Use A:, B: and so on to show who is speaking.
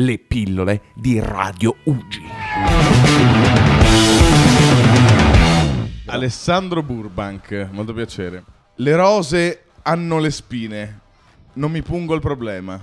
A: le pillole di Radio Ugi.
B: Alessandro Burbank, molto piacere. Le rose hanno le spine. Non mi pungo il problema.